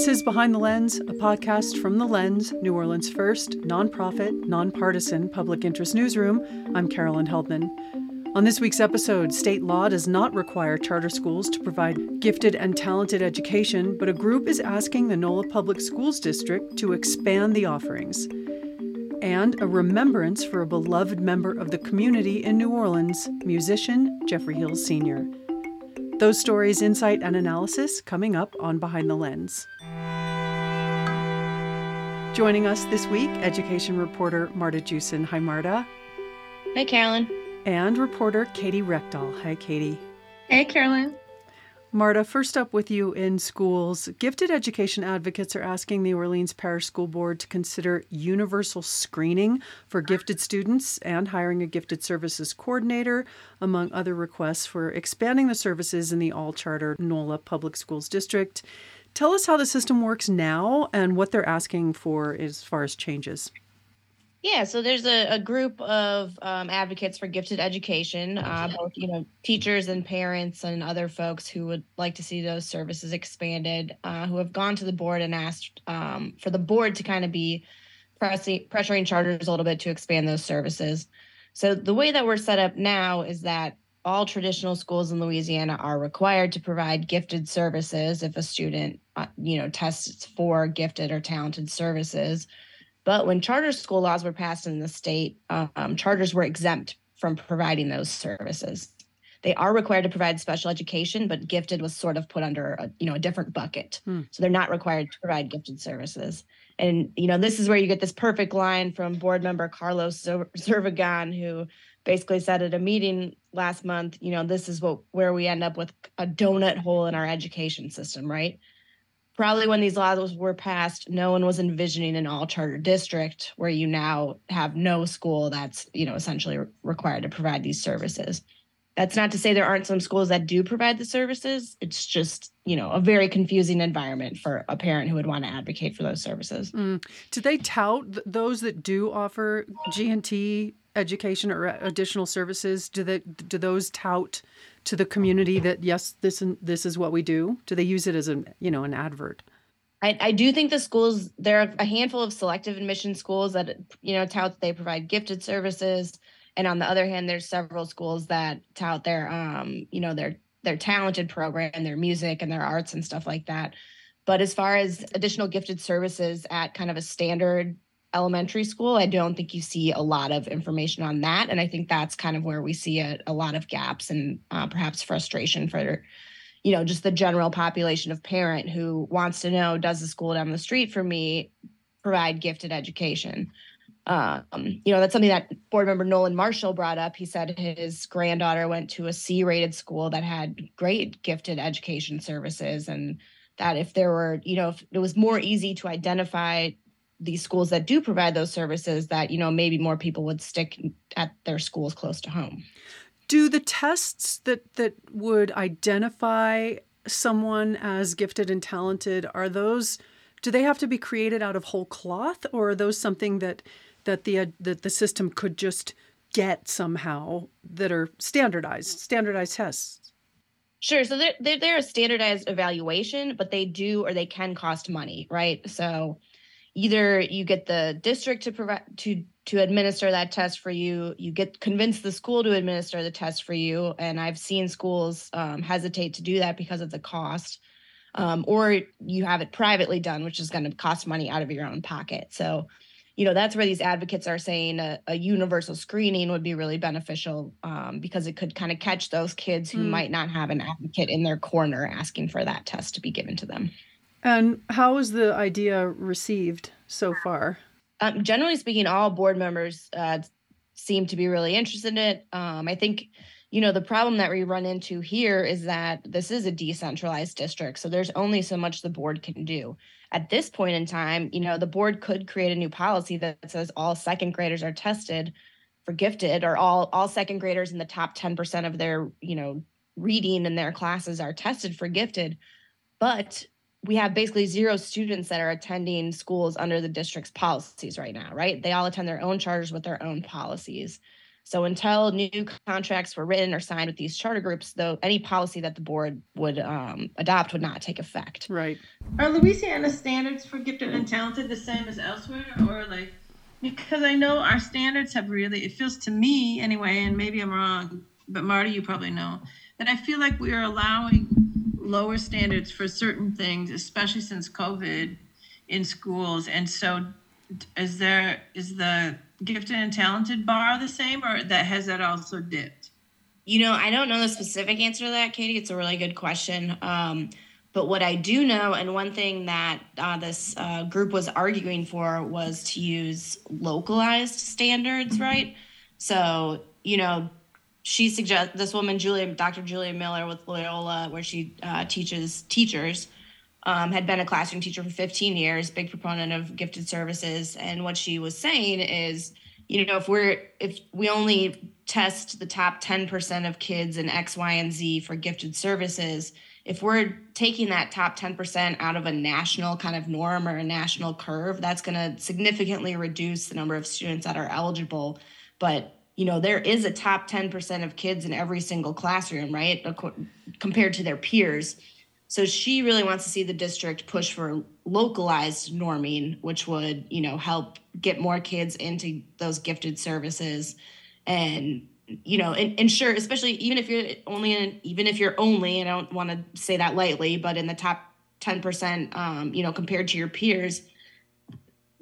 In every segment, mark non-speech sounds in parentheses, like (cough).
This is Behind the Lens, a podcast from The Lens, New Orleans' first nonprofit, nonpartisan public interest newsroom. I'm Carolyn Heldman. On this week's episode, state law does not require charter schools to provide gifted and talented education, but a group is asking the NOLA Public Schools District to expand the offerings. And a remembrance for a beloved member of the community in New Orleans, musician Jeffrey Hills Sr. Those stories, insight, and analysis coming up on Behind the Lens. Joining us this week, education reporter Marta Jewson. Hi, Marta. Hi, Carolyn. And reporter Katy Reckdahl. Hi, Katy. Hey, Carolyn. Marta, first up with you in schools. Gifted education advocates are asking the Orleans Parish School Board to consider universal screening for gifted students and hiring a gifted services coordinator, among other requests for expanding the services in the all charter NOLA Public Schools District. Tell us how the system works now and what they're asking for as far as changes. Yeah, so there's a, a group of um, advocates for gifted education, uh, both you know teachers and parents and other folks who would like to see those services expanded, uh, who have gone to the board and asked um, for the board to kind of be pressuring charters a little bit to expand those services. So the way that we're set up now is that all traditional schools in Louisiana are required to provide gifted services if a student, uh, you know, tests for gifted or talented services. But when charter school laws were passed in the state, um, charters were exempt from providing those services. They are required to provide special education, but gifted was sort of put under a, you know a different bucket. Hmm. So they're not required to provide gifted services. And you know this is where you get this perfect line from board member Carlos Zervigon, who basically said at a meeting last month, you know, this is what where we end up with a donut hole in our education system, right? probably when these laws were passed, no one was envisioning an all charter district where you now have no school that's, you know, essentially required to provide these services. That's not to say there aren't some schools that do provide the services. It's just, you know, a very confusing environment for a parent who would want to advocate for those services. Mm. Do they tout those that do offer G&T education or additional services? Do they do those tout to the community that yes, this this is what we do? Do they use it as a you know an advert? I, I do think the schools there are a handful of selective admission schools that you know tout that they provide gifted services, and on the other hand, there's several schools that tout their um you know their their talented program, their music and their arts and stuff like that. But as far as additional gifted services at kind of a standard elementary school, I don't think you see a lot of information on that. And I think that's kind of where we see a, a lot of gaps and uh, perhaps frustration for, you know, just the general population of parent who wants to know does the school down the street for me provide gifted education? Um, you know, that's something that board member Nolan Marshall brought up. He said his granddaughter went to a C rated school that had great gifted education services and that if there were, you know, if it was more easy to identify these schools that do provide those services that you know maybe more people would stick at their schools close to home do the tests that that would identify someone as gifted and talented are those do they have to be created out of whole cloth or are those something that that the uh, that the system could just get somehow that are standardized standardized tests. Sure. So they're, they're, a standardized evaluation but they do or they can cost money right? So either you get the district to provide to to administer that test for you you get convince the school to administer the test for you and i've seen schools um, hesitate to do that because of the cost um, or you have it privately done which is going to cost money out of your own pocket. So you know that's where these advocates are saying a, a universal screening would be really beneficial um, because it could kind of catch those kids who mm. might not have an advocate in their corner asking for that test to be given to them and how is the idea received so far? Um, generally speaking, all board members uh, seem to be really interested in it. Um, I think, you know, the problem that we run into here is that this is a decentralized district. So there's only so much the board can do. At this point in time, you know, the board could create a new policy that says all second graders are tested for gifted or all all second graders in the top 10% of their, you know, reading in their classes are tested for gifted. But we have basically zero students that are attending schools under the district's policies right now, right? They all attend their own charters with their own policies. So until new contracts were written or signed with these charter groups, though, any policy that the board would um, adopt would not take effect. Right. Are Louisiana standards for gifted and talented the same as elsewhere, or like? Because I know our standards have really. It feels to me anyway, and maybe I'm wrong, but Marty, you probably know that I feel like we are allowing lower standards for certain things, especially since COVID in schools. And so, is there is the gifted and talented bar the same, or that has that also dipped? You know, I don't know the specific answer to that, Katy. It's a really good question. Um, but what I do know, and one thing that uh, this uh, group was arguing for was to use localized standards, right? So, you know, she suggests this woman, Julia, Dr. Julia Miller with Loyola, where she uh, teaches teachers, um, had been a classroom teacher for 15 years, big proponent of gifted services. And what she was saying is, you know, if we're if we only test the top 10% of kids in X, Y, and Z for gifted services, if we're taking that top 10% out of a national kind of norm or a national curve, that's going to significantly reduce the number of students that are eligible. But you know, there is a top 10% of kids in every single classroom, right? Compared to their peers. So she really wants to see the district push for localized norming, which would, you know, help get more kids into those gifted services and you know ensure especially even if you're only in even if you're only i don't want to say that lightly but in the top 10% um, you know compared to your peers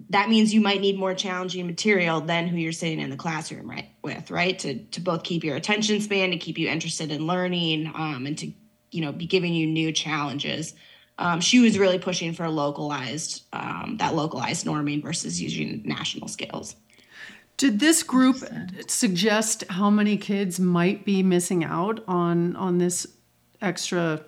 that means you might need more challenging material than who you're sitting in the classroom right with right? To to both keep your attention span to keep you interested in learning um, and to you know be giving you new challenges um, she was really pushing for localized um, that localized norming versus using national scales did this group suggest how many kids might be missing out on on this extra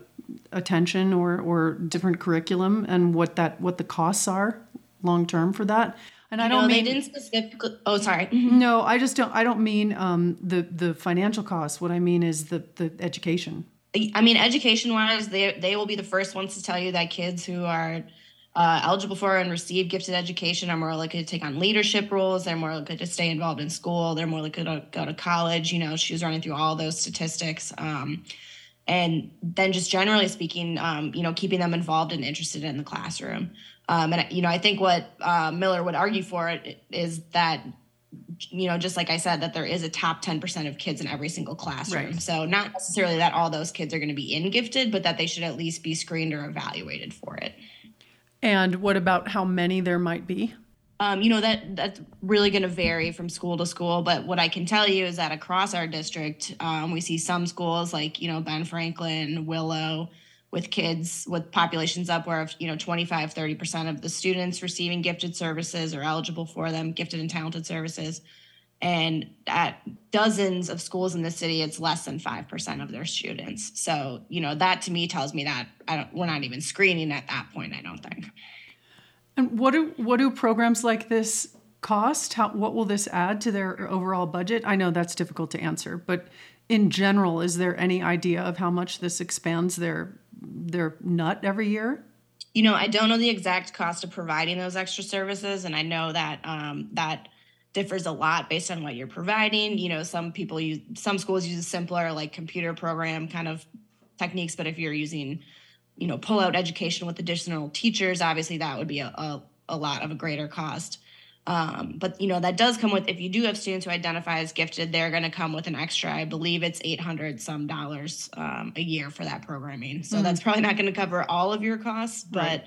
attention or or different curriculum and what that what the costs are long term for that? And I don't mean they didn't specifically. Oh, sorry. No, I just don't. I don't mean um, the the financial costs. What I mean is the the education. I mean, education wise, they they will be the first ones to tell you that kids who are uh, eligible for and receive gifted education are more likely to take on leadership roles. They're more likely to stay involved in school. They're more likely to go to college. You know, she was running through all those statistics. Um, and then just generally speaking, um, you know, keeping them involved and interested in the classroom. Um, and you know, I think what uh, Miller would argue for is that you know, just like I said, that there is a top 10% of kids in every single classroom. Right. So, not necessarily that all those kids are going to be in gifted, but that they should at least be screened or evaluated for it. And what about how many there might be? Um, you know that that's really going to vary from school to school. But what I can tell you is that across our district, um, we see some schools like you know Ben Franklin, Willow, with kids with populations upward of you know 25 30% of the students receiving gifted services are eligible for them gifted and talented services. And at dozens of schools in the city it's less than 5% of their students. So you know that to me tells me that we're not even screening at that point i don't think. And what do what do programs like this cost? How, what will this add to their overall budget? I know that's difficult to answer but in general is there any idea of how much this expands their their nut every year? You know, I don't know the exact cost of providing those extra services, and I know that um, that differs a lot based on what you're providing. You know, some people use some schools use a simpler like computer program kind of techniques, but if you're using, you know, pull out education with additional teachers, obviously that would be a, a, a lot of a greater cost. Um, but you know that does come with if you do have students who identify as gifted, they're going to come with an extra. I believe it's eight hundred some dollars um, a year for that programming. So mm-hmm. that's probably not going to cover all of your costs, but right.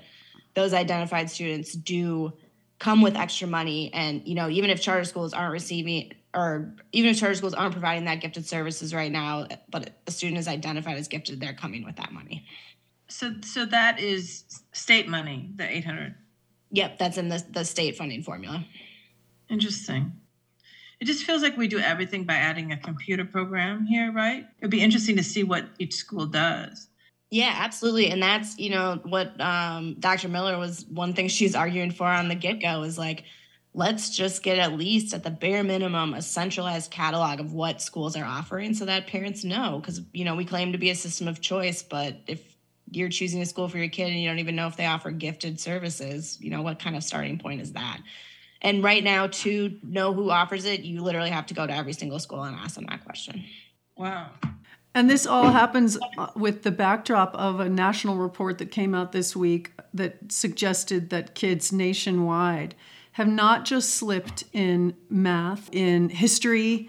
those identified students do come with extra money. And you know even if charter schools aren't receiving or even if charter schools aren't providing that gifted services right now, but a student is identified as gifted, they're coming with that money. So so that is state money, the eight hundred. Yep, that's in the, the state funding formula. Interesting. It just feels like we do everything by adding a computer program here, right? It'd be interesting to see what each school does. Yeah, absolutely. And that's, you know, what um, Dr. Miller was one thing she's arguing for on the get go is like, let's just get at least at the bare minimum a centralized catalog of what schools are offering so that parents know. Because, you know, we claim to be a system of choice, but if you're choosing a school for your kid and you don't even know if they offer gifted services, you know, what kind of starting point is that? And right now, to know who offers it, you literally have to go to every single school and ask them that question. Wow. And this all happens uh, with the backdrop of a national report that came out this week that suggested that kids nationwide have not just slipped in math, in history,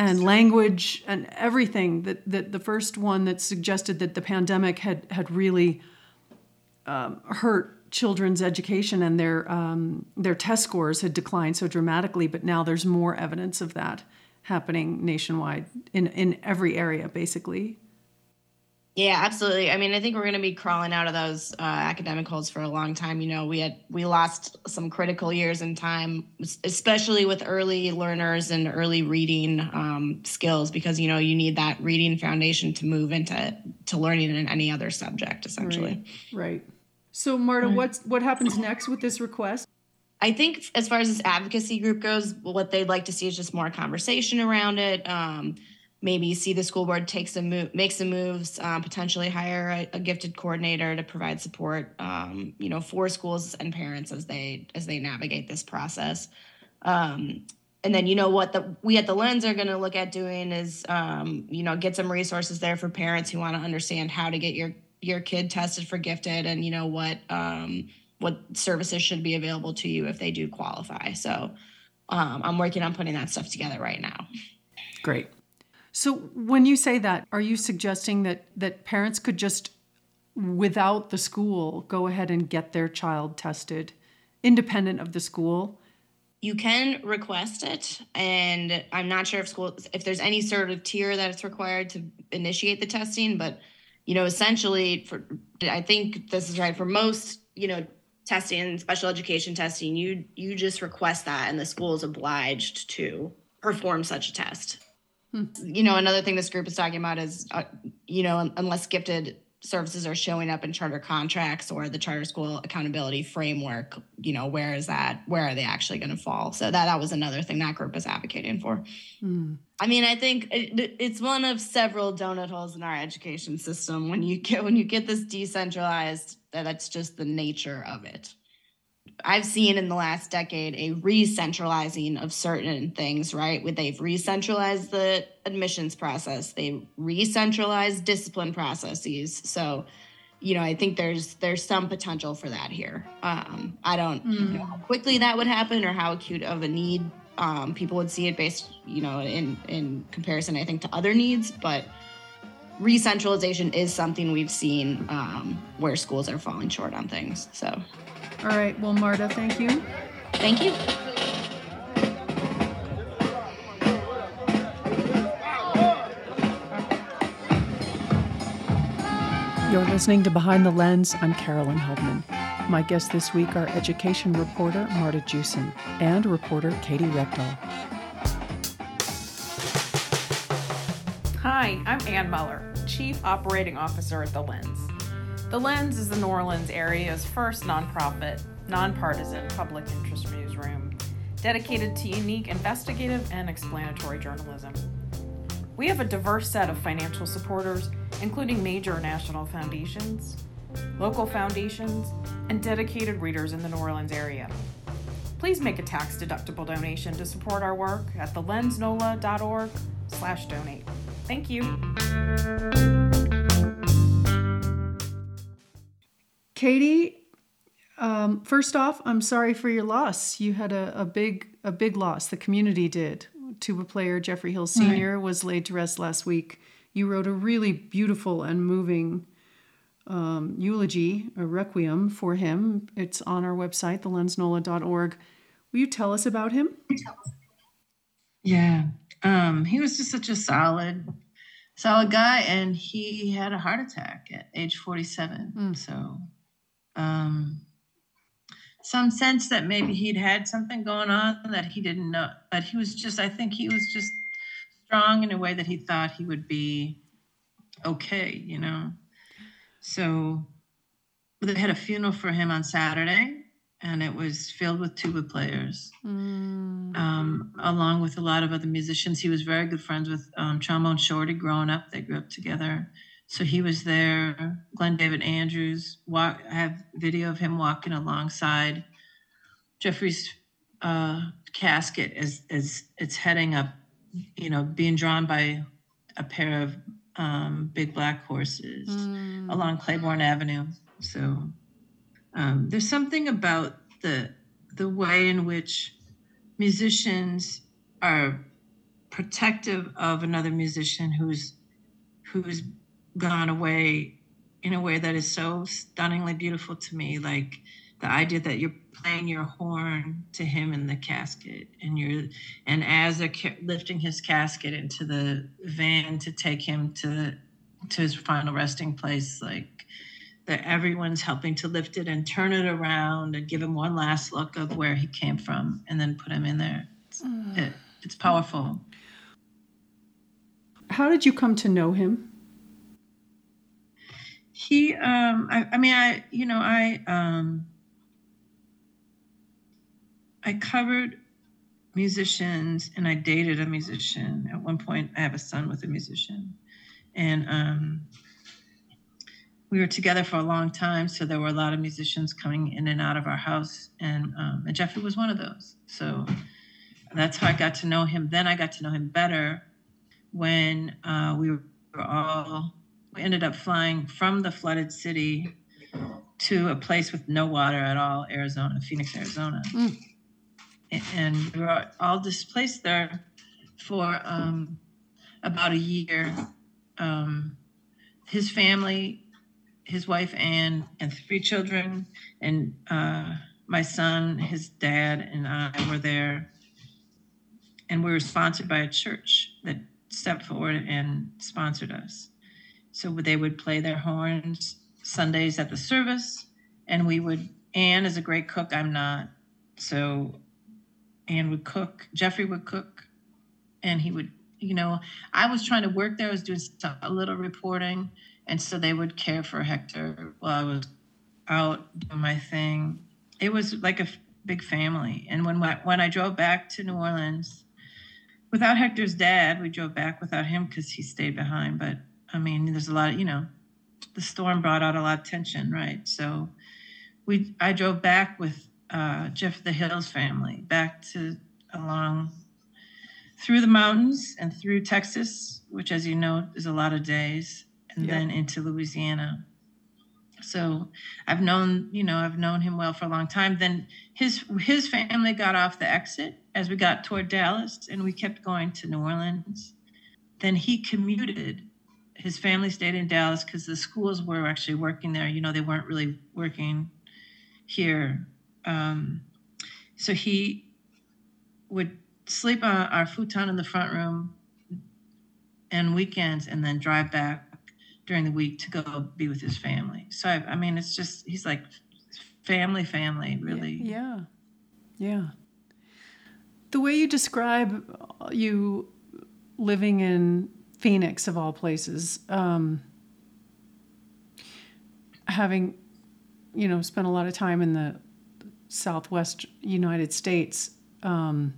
and language and everything that, that the first one that suggested that the pandemic had had really um, hurt children's education and their um, their test scores had declined so dramatically but now there's more evidence of that happening nationwide in in every area basically yeah, absolutely. I mean, I think we're going to be crawling out of those uh, academic holes for a long time. You know, we had we lost some critical years in time, especially with early learners and early reading um, skills, because you know you need that reading foundation to move into to learning in any other subject, essentially. Right. right. So, Marta, right. what's what happens next with this request? I think, as far as this advocacy group goes, what they'd like to see is just more conversation around it. Um, maybe see the school board take some move, make some moves, um, potentially hire a, a, gifted coordinator to provide support, um, you know, for schools and parents as they as they navigate this process. Um, and then you know what the we at the lens are going to look at doing is um, you know get some resources there for parents who want to understand how to get your your kid tested for gifted and you know what um, what services should be available to you if they do qualify. So um, I'm working on putting that stuff together right now. Great. So when you say that, are you suggesting that that parents could just without the school go ahead and get their child tested independent of the school? You can request it and I'm not sure if school if there's any sort of tier that it's required to initiate the testing, but you know, essentially for I think this is right for most, you know, testing, special education testing, you you just request that and the school is obliged to perform such a test. Hmm. You know, another thing this group is talking about is, uh, you know, unless gifted services are showing up in charter contracts or the charter school accountability framework, you know, where is that? Where are they actually going to fall? So that that was another thing that group is advocating for. Hmm. I mean, I think it, it's one of several donut holes in our education system. When you get when you get this decentralized, that's just the nature of it. I've seen in the last decade a re-centralizing of certain things, right? Where they've re-centralized the admissions process, they re-centralized discipline processes. So, you know, I think there's there's some potential for that here. Um, I don't mm. know how quickly that would happen or how acute of a need um, people would see it based, you know, in in comparison, I think, to other needs, but re-centralization is something we've seen um, where schools are falling short on things. So. All right. Well, Marta, thank you. Thank you. You're listening to Behind the Lens. I'm Carolyn Heldman. My guests this week are education reporter Marta Jewson and reporter Katy Reckdahl. Hi, I'm Ann Muller, Chief Operating Officer at The Lens. The Lens is the New Orleans area's first nonprofit, nonpartisan public interest newsroom dedicated to unique investigative and explanatory journalism. We have a diverse set of financial supporters, including major national foundations, local foundations, and dedicated readers in the New Orleans area. Please make a tax-deductible donation to support our work at thelensnola.org slash donate. Thank you. Katie, um, first off, I'm sorry for your loss. You had a, a big a big loss. The community did. Tuba player Jeffrey Hill Sr. Right. was laid to rest last week. You wrote a really beautiful and moving um, eulogy, a requiem for him. It's on our website, thelensnola.org. Will you tell us about him? Yeah, um, he was just such a solid solid guy and he had a heart attack at age 47 mm. so um, some sense that maybe he'd had something going on that he didn't know. But he was just, I think he was just strong in a way that he thought he would be okay, you know. So they had a funeral for him on Saturday, and it was filled with tuba players, mm. um, along with a lot of other musicians. He was very good friends with um, Trombone Shorty growing up. They grew up together. So he was there. Glenn David Andrews. Walk, I have video of him walking alongside Jeffrey's uh, casket as as it's heading up, you know, being drawn by a pair of um, big black horses mm. along Claiborne Avenue. So um, there's something about the the way in which musicians are protective of another musician who's who's gone away in a way that is so stunningly beautiful to me like the idea that you're playing your horn to him in the casket and you're and as they're lifting his casket into the van to take him to to his final resting place like that everyone's helping to lift it and turn it around and give him one last look of where he came from and then put him in there. It's, mm. it, it's powerful. How did you come to know him he um I, I mean i you know i um I covered musicians and I dated a musician. At one point, I have a son with a musician. And um, we were together for a long time. So there were a lot of musicians coming in and out of our house. And, um, and Jeffrey was one of those. So that's how I got to know him. Then I got to know him better when uh, we were all, we ended up flying from the flooded city to a place with no water at all, Arizona, Phoenix, Arizona. Mm and we were all displaced there for um, about a year. Um, his family, his wife Anne, and three children, and uh, my son, his dad, and I were there. And we were sponsored by a church that stepped forward and sponsored us. So they would play their horns Sundays at the service, and we would. Anne is a great cook. I'm not. So Anne would cook. Jeffrey would cook, and he would, you know, I was trying to work there. I was doing some, a little reporting, and so they would care for Hector while I was out doing my thing. It was like a big family. And when when I drove back to New Orleans, without Hector's dad, we drove back without him because he stayed behind. But I mean, there's a lot of, you know, the storm brought out a lot of tension, right? So we I drove back with uh, Jeff the Hills family back to along through the mountains and through Texas, which, as you know, is a lot of days, and yeah. then into Louisiana. So I've known, you know, I've known him well for a long time. Then his his family got off the exit as we got toward Dallas, and we kept going to New Orleans. Then he commuted. His family stayed in Dallas because the schools were actually working there. You know, they weren't really working here um, so he would sleep on our futon in the front room and weekends and then drive back during the week to go be with his family. So I, I mean, it's just he's like family, family, really. Yeah, yeah. The way you describe you living in Phoenix, of all places, um, having you know spent a lot of time in the Southwest United States, um,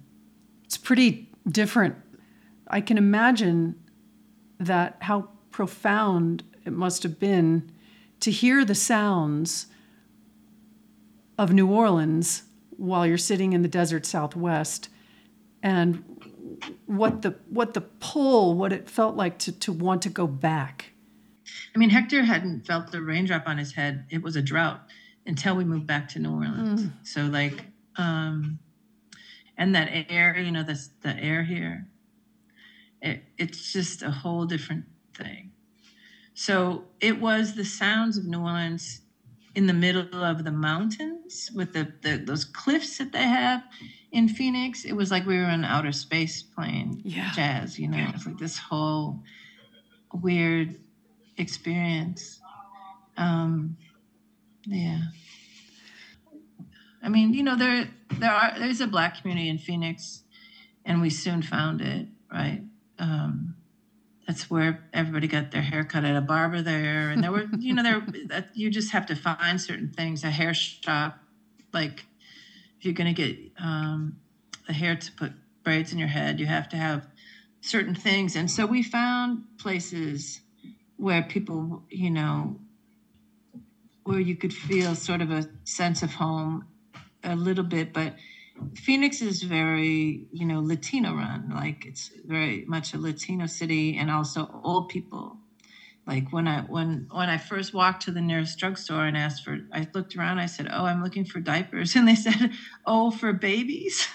it's pretty different. I can imagine that how profound it must have been to hear the sounds of New Orleans while you're sitting in the desert Southwest, and what the what the pull, what it felt like to to want to go back. I mean, Hector hadn't felt the raindrop on his head. It was a drought until we moved back to New Orleans. Mm. So like, um, and that air, you know, the the air here, it, it's just a whole different thing. So it was the sounds of New Orleans in the middle of the mountains with the, the those cliffs that they have in Phoenix. It was like we were in outer space playing yeah. jazz. You know, it's like this whole weird experience. Um, yeah. I mean, you know, there there are there's a black community in Phoenix, and we soon found it, right? Um, that's where everybody got their hair cut at a barber there, and there were, you know, there (laughs) that you just have to find certain things. A hair shop, like if you're going to get um, the hair to put braids in your head, you have to have certain things, and so we found places where people, you know, where you could feel sort of a sense of home a little bit, but Phoenix is very, you know, Latino run. Like it's very much a Latino city, and also old people. Like when I when when I first walked to the nearest drugstore and asked for, I looked around. I said, "Oh, I'm looking for diapers," (laughs) and they said, "Oh, for babies."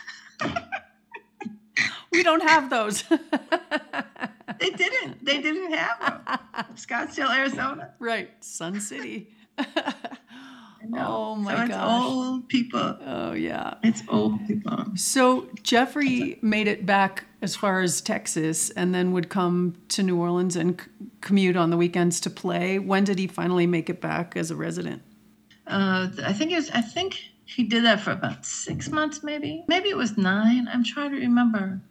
(laughs) we don't have those. (laughs) they didn't. They didn't have them. Scottsdale, Arizona. Right, Sun City. Oh my so it's gosh. old people. Oh yeah. It's old people. So Jeffrey made it back as far as Texas and then would come to New Orleans and c- commute on the weekends to play. When did he finally make it back as a resident? Uh, I think it was. I think he did that for about six months, maybe. Maybe it was nine. I'm trying to remember,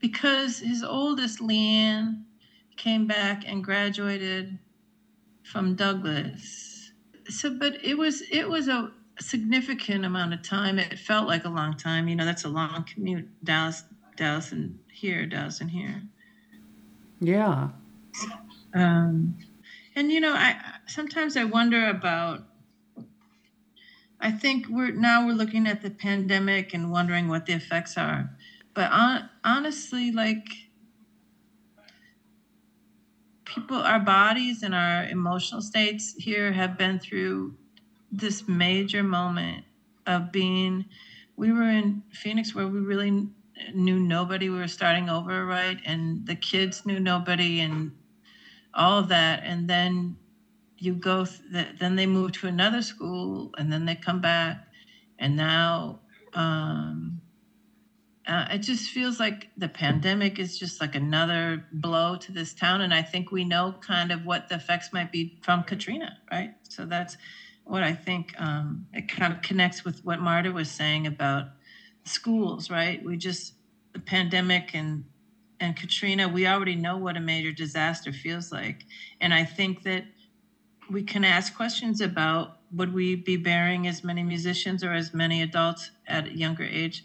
because his oldest, Leanne, came back and graduated from Douglass. So, but it was it was a significant amount of time. It felt like a long time. You know, that's a long commute. Dallas, Dallas, and here, Dallas, and here. Yeah. Um, and you know, I sometimes I wonder about. I think we're now we're looking at the pandemic and wondering what the effects are, but on, honestly, like people, our bodies and our emotional states here have been through this major moment of being. We were in Phoenix where we really knew nobody. We were starting over, right? And the kids knew nobody, and all of that and then you go th- then they move to another school and then they come back and now um, uh, it just feels like the pandemic is just like another blow to this town and i think we know kind of what the effects might be from katrina right so that's what i think um, it kind of connects with what marta was saying about schools right we just the pandemic and and Katrina, we already know what a major disaster feels like. And I think that we can ask questions about would we be burying as many musicians or as many adults at a younger age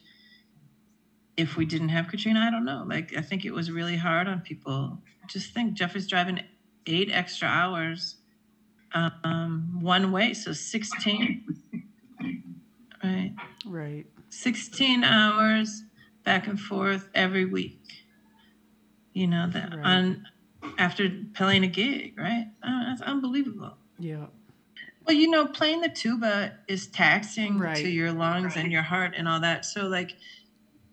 if we didn't have Katrina? I don't know. Like, I think it was really hard on people. Just think Jeff is driving eight extra hours um, one way, so 16. (laughs) Right. Right. 16 hours back and forth every week you know that Right. on after playing a gig right uh, that's unbelievable Yeah. well you know playing the tuba is taxing Right. to your lungs and your heart and all that so like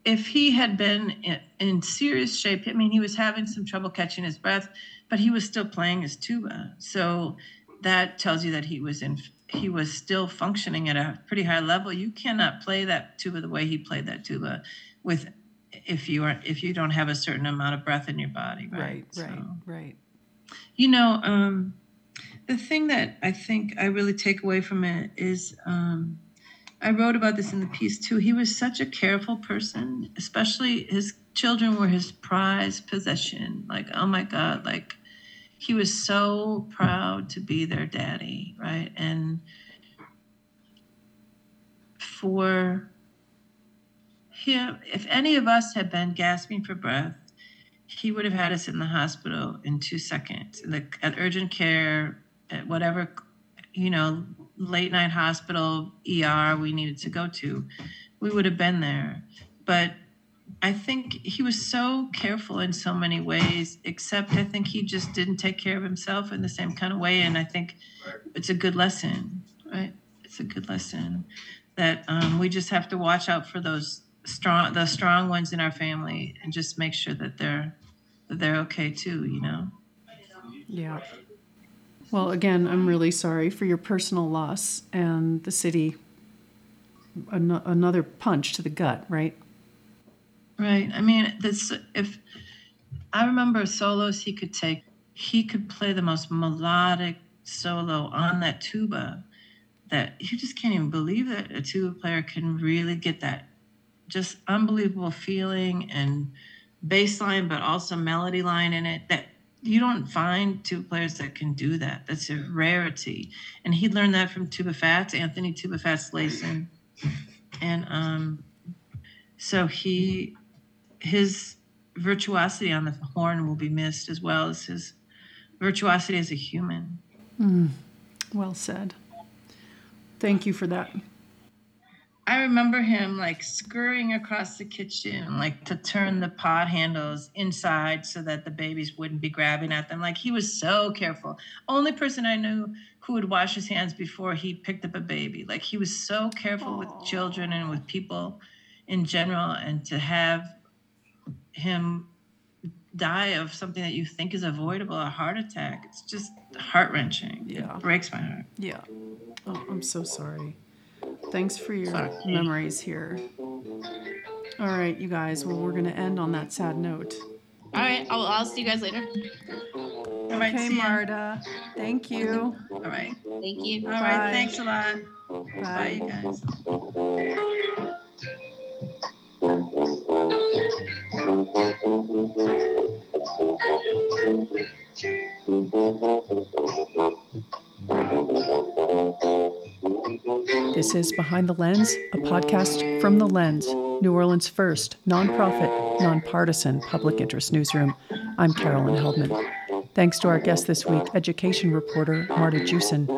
if he had been in, in serious shape i mean he was having some trouble catching his breath but he was still playing his tuba so that tells you that he was in he was still functioning at a pretty high level you cannot play that tuba the way he played that tuba with if you are if you don't have a certain amount of breath in your body right Right. Right. So- Right. you know, um, the thing that I think I really take away from it is um, I wrote about this in the piece too. He was such a careful person, especially his children were his prized possession. Like, oh my God, like he was so proud to be their daddy, right? And for him, if any of us had been gasping for breath, he would have had us in the hospital in two seconds, like at urgent care, at whatever, you know, late night hospital, ER we needed to go to. We would have been there. But I think he was so careful in so many ways, except I think he just didn't take care of himself in the same kind of way. And I think it's a good lesson, right? It's a good lesson that um, we just have to watch out for those strong, the strong ones in our family, and just make sure that they're that they're okay too. You know. Yeah. Well, again, I'm really sorry for your personal loss and the city. An- another punch to the gut, right? Right. I mean, this if I remember solos he could take, he could play the most melodic solo on that tuba that you just can't even believe that a tuba player can really get that just unbelievable feeling and bass line, but also melody line in it that you don't find tuba players that can do that. That's a rarity. And he learned that from Tuba Fats, Anthony Tuba Fats Lacen. And um, so he his virtuosity on the horn will be missed as well as his virtuosity as a human. Mm, well said. Thank you for that. I remember him like scurrying across the kitchen, like to turn the pot handles inside so that the babies wouldn't be grabbing at them. Like he was so careful. Only person I knew who would wash his hands before he picked up a baby. Like he was so careful with children and with people in general. And to have him die of something that you think is avoidable, a heart attack, it's just heart wrenching. Yeah. It breaks my heart. Yeah. Oh, I'm so sorry. Thanks for your Sorry. memories here. All right, you guys. Well, we're going to end on that sad note. All right, I'll, I'll see you guys later. All right, Okay. Marta. Thank you. All right. Thank you. All right. Bye. Thanks a lot. Bye, you guys. This is Behind the Lens, a podcast from The Lens, New Orleans' first nonprofit, nonpartisan public interest newsroom. I'm Carolyn Heldman. Thanks to our guest this week, education reporter Marta Jewson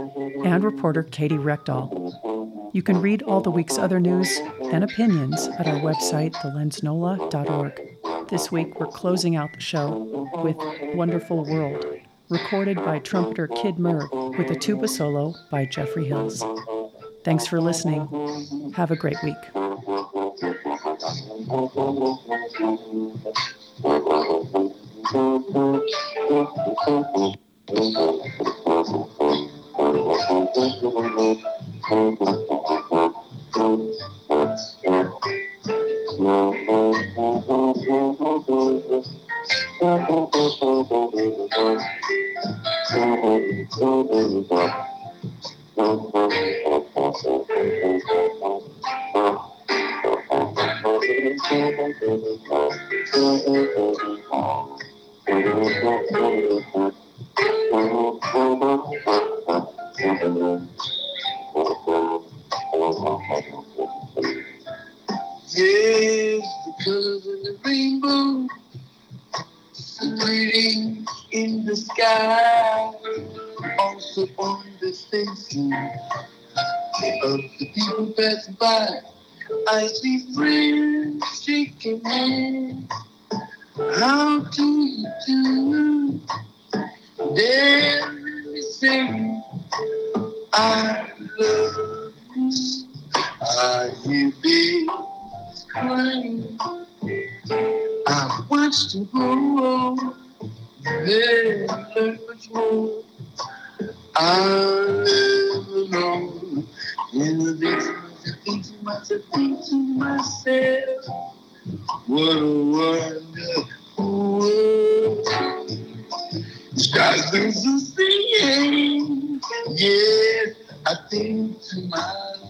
and reporter Katy Reckdahl. You can read all the week's other news and opinions at our website, thelensnola.org. This week, we're closing out the show with Wonderful World, recorded by trumpeter Kid Merv with a tuba solo by Jeffrey Hills. Thanks for listening. Have a great week. Yes, (laughs) the I see friends shaking hands. How do you do? Then they say, I love you. I hear babies crying. I watched them grow. Learn much more. I never know. Innovation, I think to myself, think to myself. What a wonderful world. Stars are singing. Yes, I think to myself.